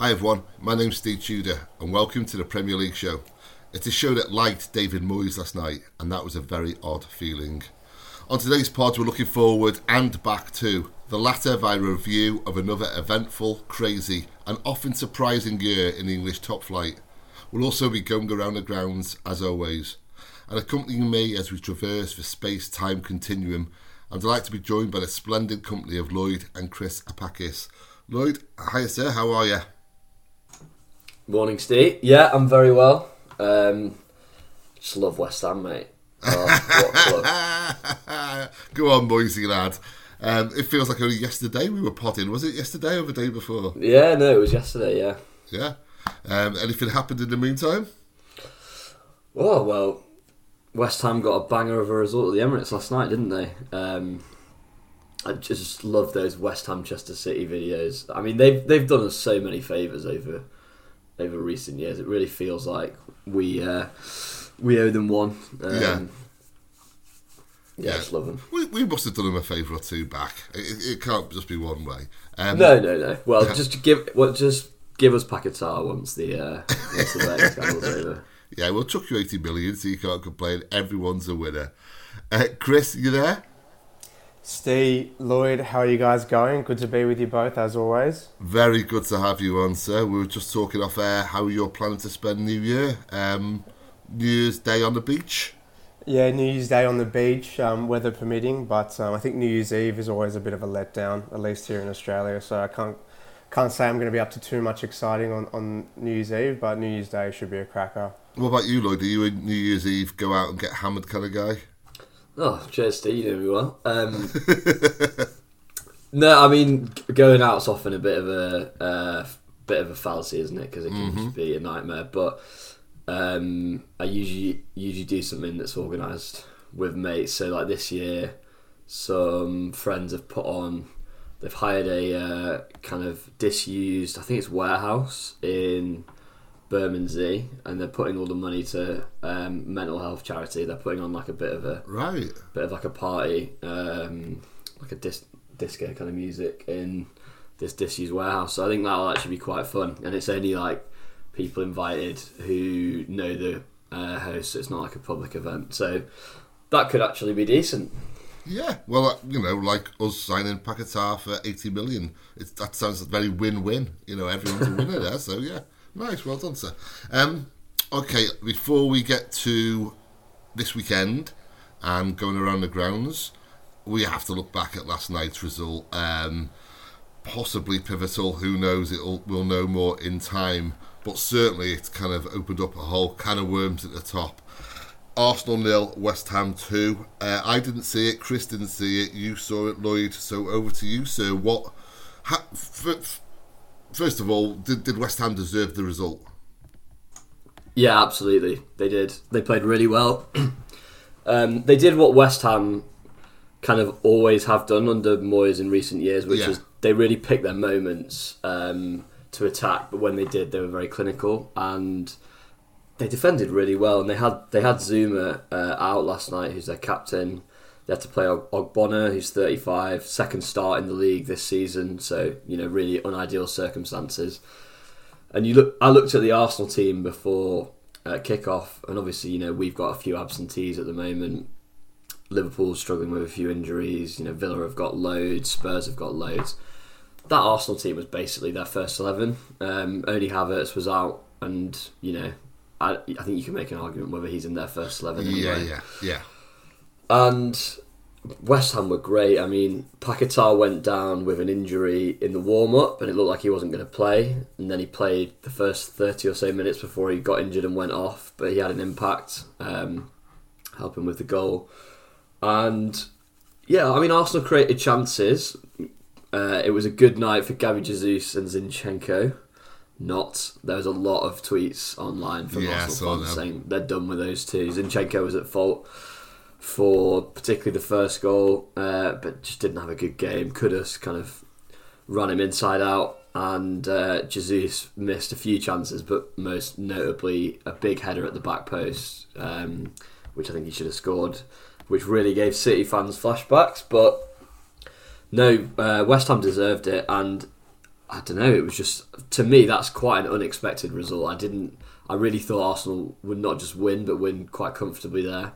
Hi everyone, my name's Steve Tudor and welcome to the Premier League show. It's a show that liked David Moyes last night and that was a very odd feeling. On today's pod we're looking forward and back to the latter via a review of another eventful, crazy and often surprising year in English top flight. We'll also be going around the grounds as always. And accompanying me as we traverse the space-time continuum I'm delighted to be joined by the splendid company of Lloyd and Chris Epakis. Lloyd, hi sir, how are you? Morning, Steve. Yeah, I'm very well. Um, just love West Ham, mate. Oh, Go on, Boise lad. Um, it feels like only yesterday we were potting. Was it yesterday or the day before? Yeah, no, it was yesterday. Yeah. Yeah. Um, anything happened in the meantime? Oh well, West Ham got a banger of a result at the Emirates last night, didn't they? Um, I just love those West Ham Chester City videos. I mean, they've they've done us so many favors over over recent years. It really feels like we uh, we owe them one. Um, Yeah. yeah, just love them. We, we must have done them a favour or two back. It, it can't just be one way. Um, No, no, no. Well, just give well, just give us Paquetá once the uh, once the scandal's over. Yeah, we'll chuck you 80 million so you can't complain. Everyone's a winner. Uh, Chris, you there? Steve, Lloyd, how are you guys going? Good to be with you both as always. Very good to have you on, sir. We were just talking off air how are you're planning to spend New Year. Um, New Year's Day on the beach. Yeah, New Year's Day on the beach, um, weather permitting, but um, I think New Year's Eve is always a bit of a letdown, at least here in Australia. So I can't can't say I'm going to be up to too much exciting on, on New Year's Eve, but New Year's Day should be a cracker. What about you, Lloyd? Are you a New Year's Eve go out and get hammered kind of guy? Oh, cheers, Steve. You know me well. Um, no, I mean going out's often a bit of a uh, bit of a fallacy, isn't it? Because it can just be a nightmare. But um, I usually usually do something that's organised with mates. So like this year, some friends have put on. They've hired a uh, kind of disused, I think it's warehouse in Bermondsey, and they're putting all the money to um, mental health charity. They're putting on like a bit of a Right. bit of like a party, um, like a dis- disco kind of music in this disused warehouse. So I think that'll actually be quite fun, and it's only like people invited who know the uh, host. So it's not like a public event, so that could actually be decent. Yeah. Well, uh, you know, like us signing Paquetá for 80 million. It's, that sounds very win-win. You know, everyone's a winner there. So, yeah. Nice. Well done, sir. Um, okay, before we get to this weekend and going around the grounds, we have to look back at last night's result. Um, possibly pivotal. Who knows? It'll we'll know more in time. But certainly, it's kind of opened up a whole can of worms at the top. Arsenal nil, West Ham two. Uh, I didn't see it. Chris didn't see it. You saw it, Lloyd. So over to you, sir. What? Ha, f- f- first of all, did, did West Ham deserve the result? Yeah, absolutely. They did. They played really well. um, they did what West Ham kind of always have done under Moyes in recent years, which Yeah. is they really picked their moments um, to attack. But when they did, they were very clinical and they defended really well. And they had they had Zouma uh, out last night, who's their captain. They had to play Og- Ogbonna, who's 35, second start in the league this season. So you know, really unideal circumstances. And you look, I looked at the Arsenal team before uh, kickoff, and obviously, you know, we've got a few absentees at the moment. Liverpool's struggling with a few injuries. You know, Villa have got loads, Spurs have got loads. That Arsenal team was basically their first eleven. Um, only Havertz was out, and you know, I, I think you can make an argument whether he's in their first eleven. Anyway. Yeah, yeah, yeah. And West Ham were great. I mean, Paquetá went down with an injury in the warm up, and it looked like he wasn't going to play. And then he played the first thirty or so minutes before he got injured and went off. But he had an impact, um, helping with the goal. And yeah, I mean, Arsenal created chances. Uh, it was a good night for Gabby Jesus and Zinchenko. Not there was a lot of tweets online from Yeah, Arsenal fans saying they're done with those two. Zinchenko was at fault for particularly the first goal, uh, but just didn't have a good game. Kudus kind of ran him inside out, and uh, Jesus missed a few chances, but most notably a big header at the back post, um, which I think he should have scored, which really gave City fans flashbacks. But no, uh, West Ham deserved it, and I don't know. It was just to me that's quite an unexpected result. I didn't. I really thought Arsenal would not just win, but win quite comfortably there.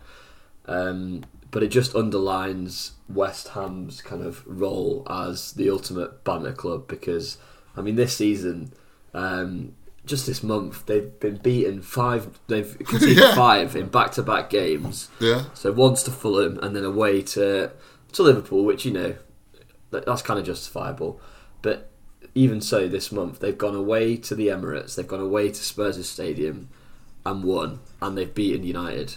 Um, but it just underlines West Ham's kind of role as the ultimate banter club because, I mean, this season, um, just this month, they've been beaten five. They've conceded Yeah. five in back-to-back games. Yeah. So once to Fulham and then away to to Liverpool, which you know that- that's kind of justifiable. But even so, this month they've gone away to the Emirates, they've gone away to Spurs' stadium and won, and they've beaten United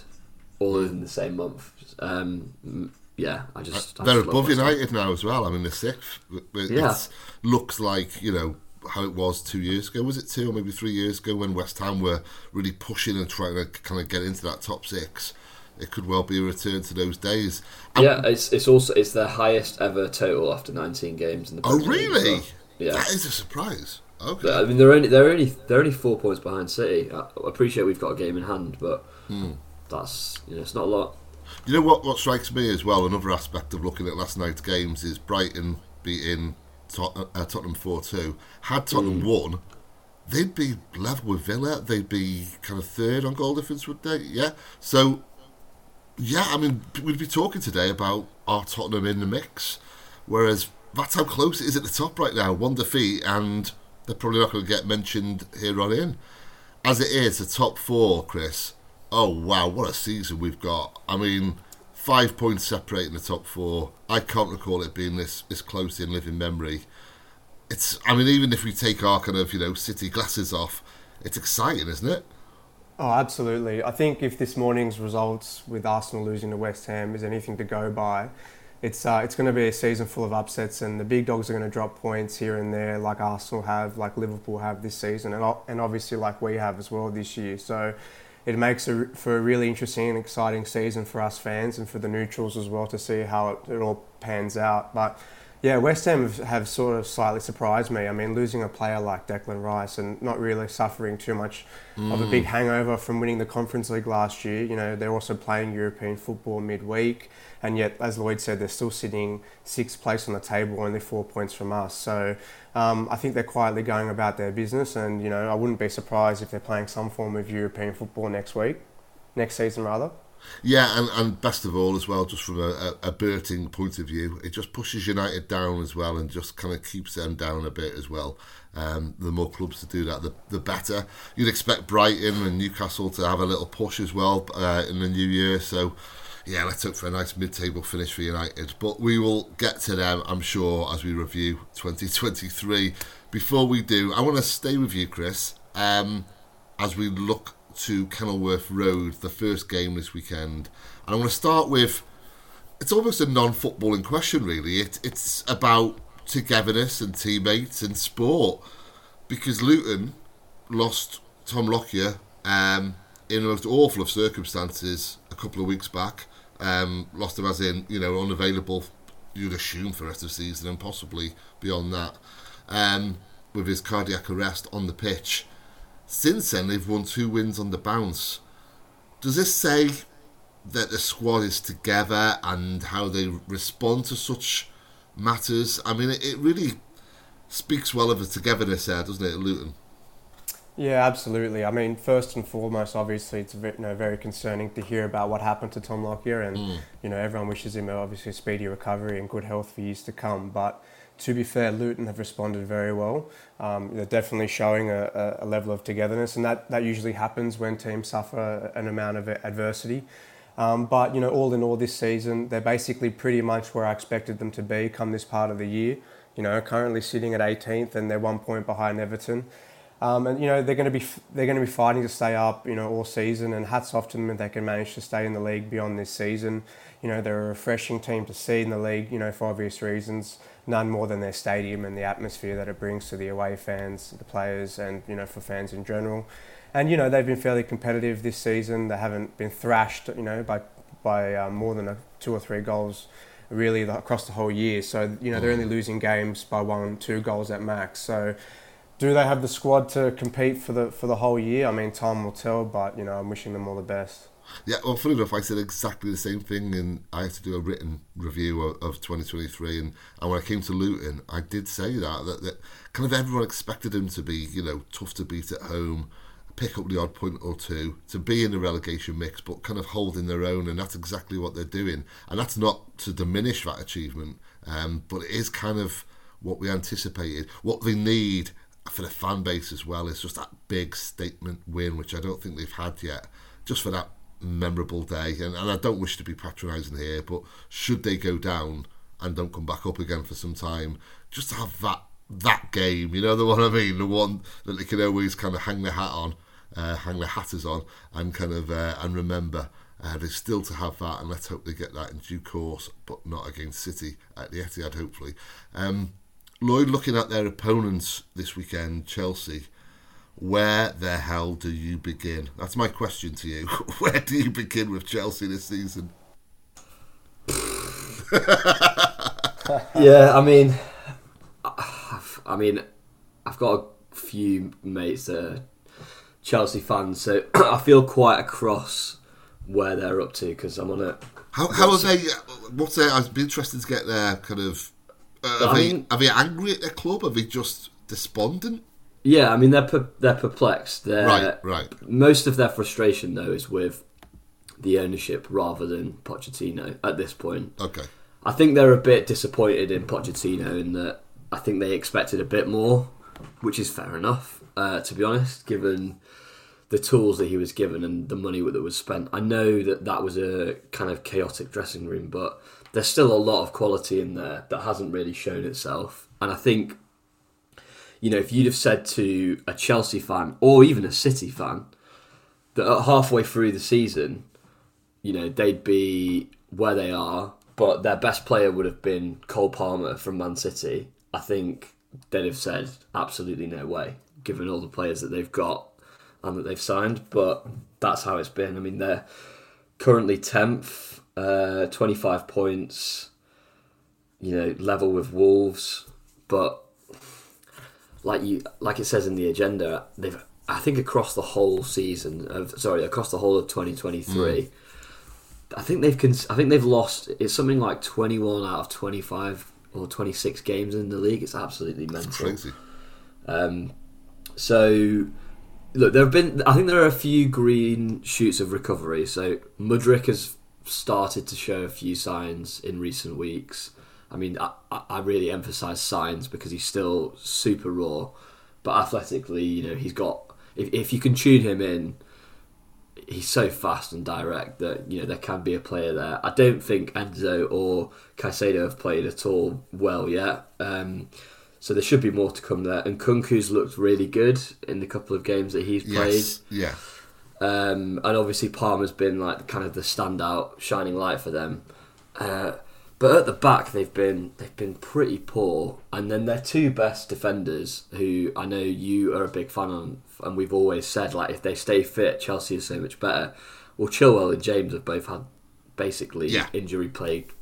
all in the same month. Um, yeah, I just I They're just above United now as well. I mean, they're sixth. It Yeah. looks like you know how it was two years ago. Was it two or maybe three years ago when West Ham were really pushing and trying to kind of get into that top six? It could well be a return to those days. And- Yeah, it's it's also it's their highest ever total after 19 games in the. Oh, Premier really? well. Yeah. That is a surprise. Okay. But, I mean, they're only they're only they're only four points behind City. I I appreciate we've got a game in hand, but Hmm. That's you know it's not a lot. You know what? What strikes me as well, another aspect of looking at last night's games is Brighton beating Tot- uh, Tottenham four two. Had Tottenham won, they'd be level with Villa. They'd be kind of third on goal difference, would they? Yeah. So, yeah, I mean, we'd be talking today about our Tottenham in the mix, whereas that's how close it is at the top right now. One defeat, and they're probably not going to get mentioned here on in. As it is, the top four, Chris. Oh wow, what a season we've got! I mean, five points separating the top four. I can't recall it being this this close in living memory. It's, I mean, even if we take our kind of you know city glasses off, it's exciting, isn't it? Oh, absolutely. I think if this morning's results with Arsenal losing to West Ham is anything to go by, it's uh, it's going to be a season full of upsets, and the big dogs are going to drop points here and there, like Arsenal have, like Liverpool have this season, and and obviously like we have as well this year. So it makes a, for a really interesting and exciting season for us fans and for the neutrals as well to see how it, it all pans out. But yeah, West Ham have, sort of slightly surprised me. I mean, losing a player like Declan Rice and not really suffering too much of a big hangover from winning the Conference League last year. You know, they're also playing European football midweek, and yet, as Lloyd said, they're still sitting sixth place on the table, only four points from us. So um, I think they're quietly going about their business, and you know, I wouldn't be surprised if they're playing some form of European football next week, next season rather. Yeah, and, and best of all, as well, just from a, a, a point of view, it just pushes United down as well and just kind of keeps them down a bit as well. Um, the more clubs to do that, the, the better. You'd expect Brighton and Newcastle to have a little push as well uh, in the new year. So, yeah, let's hope for a nice mid table finish for United. But we will get to them, I'm sure, as we review 2023. Before we do, I want to stay with you, Chris, um, as we look to Kenilworth Road, the first game this weekend. And I want to start with it's almost a non footballing question, really. It, it's about togetherness and teammates and sport. Because Luton lost Tom Lockyer um, in the most awful of circumstances a couple of weeks back. Um, lost him as in, you know, unavailable, you'd assume, for the rest of the season and possibly beyond that, um, with his cardiac arrest on the pitch. Since then, they've won two wins on the bounce. Does this say that the squad is together and how they respond to such matters? I mean, it, it really speaks well of the togetherness there, doesn't it, Luton? Yeah, absolutely. I mean, first and foremost, obviously, it's you know, very concerning to hear about what happened to Tom Lockyer, and mm. you know, everyone wishes him obviously a speedy recovery and good health for years to come. But to be fair, Luton have responded very well. Um, they're definitely showing a, a, level of togetherness, and that, that usually happens when teams suffer an amount of adversity. Um, but you know, all in all, this season they're basically pretty much where I expected them to be come this part of the year. You know, currently sitting at 18th, and they're one point behind Everton. Um, and you know they're going to be they're going to be fighting to stay up, you know, all season. And hats off to them if they can manage to stay in the league beyond this season. You know they're a refreshing team to see in the league. You know for obvious reasons, none more than their stadium and the atmosphere that it brings to the away fans, the players, and you know for fans in general. And you know they've been fairly competitive this season. They haven't been thrashed, you know, by by uh, more than a, two or three goals really across the whole year. So you know they're only losing games by one, two goals at max. So do they have the squad to compete for the for the whole year? I mean, time will tell, but you know, I'm wishing them all the best. Yeah, well, funny enough, I said exactly the same thing, and I had to do a written review of, of 2023. And, and when I came to Luton, I did say that, that that kind of everyone expected him to be, you know, tough to beat at home, pick up the odd point or two, to be in the relegation mix, but kind of holding their own, and that's exactly what they're doing. And that's not to diminish that achievement, um, but it is kind of what we anticipated. What they need for the fan base as well is just that big statement win, which I don't think they've had yet, just for that memorable day. And, and I don't wish to be patronising here, but should they go down and don't come back up again for some time, just have that that game, you know the one I mean, the one that they can always kind of hang their hat on, uh, hang their hatters on, and kind of uh, and remember. Uh, they still to have that, and let's hope they get that in due course, but not against City at the Etihad, hopefully. Um, Lloyd, looking at their opponents this weekend, Chelsea, where the hell do you begin? That's my question to you. Where do you begin with Chelsea this season? yeah, I mean, I've, I mean, I've got a few mates that are Chelsea fans, so I feel quite across where they're up to because I'm on it. How, how are they? What's their? I'd be interested to get their kind of. Uh, are, I they, mean- are they angry at their club? Are they just despondent? Yeah, I mean they're per, they're perplexed. They're, right, right. Most of their frustration though is with the ownership rather than Pochettino at this point. Okay. I think they're a bit disappointed in Pochettino in that I think they expected a bit more, which is fair enough, uh, to be honest, given the tools that he was given and the money that was spent. I know that that was a kind of chaotic dressing room, but there's still a lot of quality in there that hasn't really shown itself. And I think, you know, if you'd have said to a Chelsea fan or even a City fan that at halfway through the season, you know, they'd be where they are, but their best player would have been Cole Palmer from Man City, I think they'd have said absolutely no way, given all the players that they've got and that they've signed. But that's how it's been. I mean, they're currently 10th, uh, 25 points, you know, level with Wolves, but like you like it says in the agenda, they've I think across the whole season of sorry across the whole of 2023, I think they've cons- I think they've lost it's something like 21 out of 25 or 26 games in the league. It's absolutely mental. Crazy. Um, so, look, there have been. I think there are a few green shoots of recovery. So, Mudryk has started to show a few signs in recent weeks. I mean, I, I really emphasise signs because he's still super raw, but athletically, you know, he's got. If, if you can tune him in, he's so fast and direct that you know there can be a player there. I don't think Enzo or Caicedo have played at all well yet, um, so there should be more to come there. And Nkunku's looked really good in the couple of games that he's played, Yes. Yeah. um, and obviously Palmer's been like kind of the standout shining light for them. Uh, but at the back, they've been they've been pretty poor, and then their two best defenders, who I know you are a big fan of, and we've always said like if they stay fit, Chelsea is so much better. Well, Chilwell and James have both had basically Yeah. injury plagued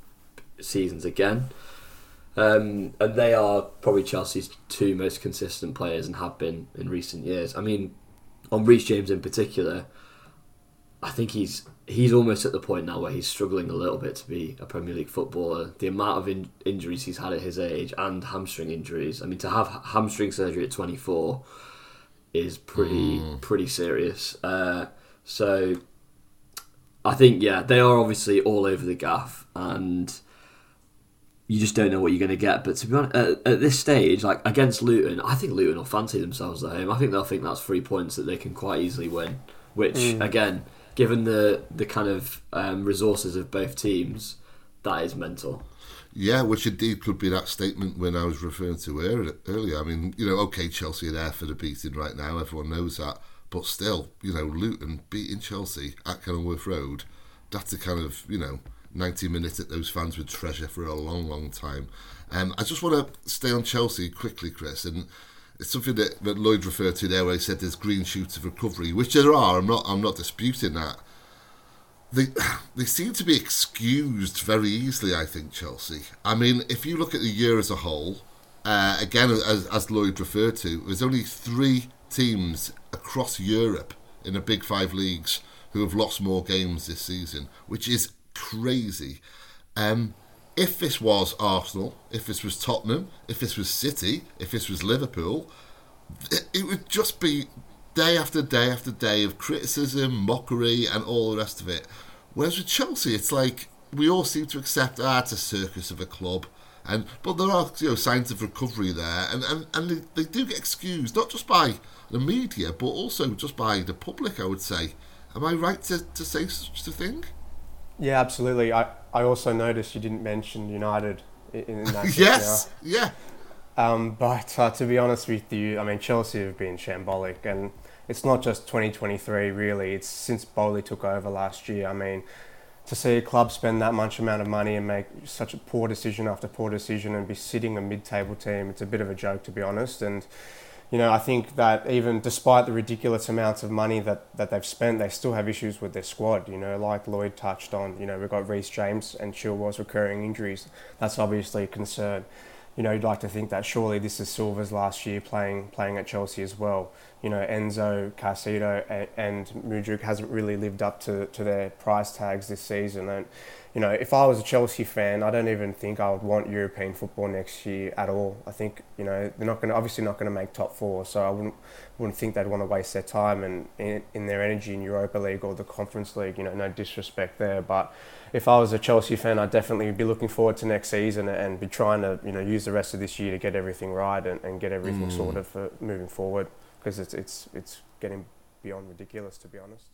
seasons again, um, and they are probably Chelsea's two most consistent players and have been in recent years. I mean, on Reece James in particular, I think he's he's almost at the point now where he's struggling a little bit to be a Premier League footballer. The amount of in- injuries he's had at his age and hamstring injuries. I mean, to have hamstring surgery at 24 is pretty pretty serious. Uh, so I think yeah, they are obviously all over the gaff and. You just don't know what you're going to get, but to be honest, at, at this stage, like against Luton, I think Luton will fancy themselves at home. I think they'll think that's three points that they can quite easily win. Which, again, given the the kind of um, resources of both teams, that is mental. Yeah, which indeed could be that statement when I was referring to earlier. I mean, you know, okay, Chelsea and for the beating right now. Everyone knows that. But still, you know, Luton beating Chelsea at Kenilworth Road, that's a kind of, you know, 90 minutes that those fans would treasure for a long, long time. Um, I just want to stay on Chelsea quickly, Chris, and it's something that, that Lloyd referred to there where he said there's green shoots of recovery, which there are. I'm not, I'm not disputing that they they seem to be excused very easily. I think Chelsea. I mean, if you look at the year as a whole, uh, again as as Lloyd referred to, there's only three teams across Europe in the big five leagues who have lost more games this season, which is crazy. Um, if this was Arsenal, if this was Tottenham, if this was City, if this was Liverpool, it, would just be day after day after day of criticism, mockery, and all the rest of it. Whereas with Chelsea, it's like we all seem to accept ah, it's a circus of a club. And but there are you know signs of recovery there, and and, and they, they do get excused not just by the media, but also just by the public. I would say, am I right to, to say such a thing? Yeah, absolutely. I, I also noticed you didn't mention United in, in that. yes, yeah. Um, but uh, to be honest with you, I mean Chelsea have been shambolic, and it's not just 2023 really. It's since Boehly took over last year. I mean, to see a club spend that much amount of money and make such a poor decision after poor decision and be sitting a mid-table team, it's a bit of a joke to be honest. And you know, I think that even despite the ridiculous amounts of money that, that they've spent, they still have issues with their squad. You know, like Lloyd touched on. You know, we've got Reece James and Chilwell's recurring injuries. That's obviously a concern you know, you'd like to think that surely this is Silva's last year playing playing at Chelsea as well. You know, Enzo, Caicedo, and, and Mudryk hasn't really lived up to, to their price tags this season. And you know, if I was a Chelsea fan, I don't even think I would want European football next year at all. I think you know they're not going to obviously not going to make top four, so I wouldn't wouldn't think they'd want to waste their time and in, in their energy in Europa League or the Conference League. You know, no disrespect there, but if I was a Chelsea fan, I'd definitely be looking forward to next season and be trying to you know use the rest of this year to get everything right and, and get everything mm. sorted for moving forward because it's it's it's getting beyond ridiculous to be honest.